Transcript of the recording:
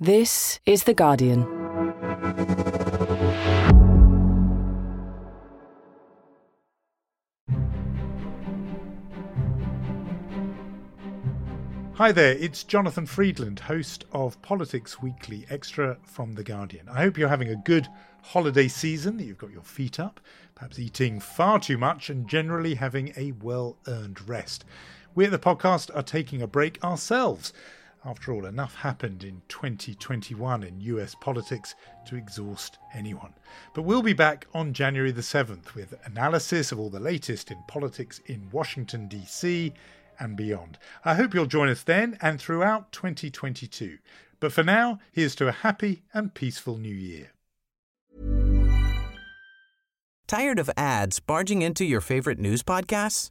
This is The Guardian. Hi there, it's Jonathan Freedland, host of Politics Weekly Extra from The Guardian. I hope you're having a good holiday season, that you've got your feet up, perhaps eating far too much, and generally having a well earned rest. We at the podcast are taking a break ourselves. After all, enough happened in 2021 in US politics to exhaust anyone. But we'll be back on January the 7th with analysis of all the latest in politics in Washington, D.C and beyond. I hope you'll join us then and throughout 2022. But for now, here's to a happy and peaceful new year. Tired of ads barging into your favorite news podcasts?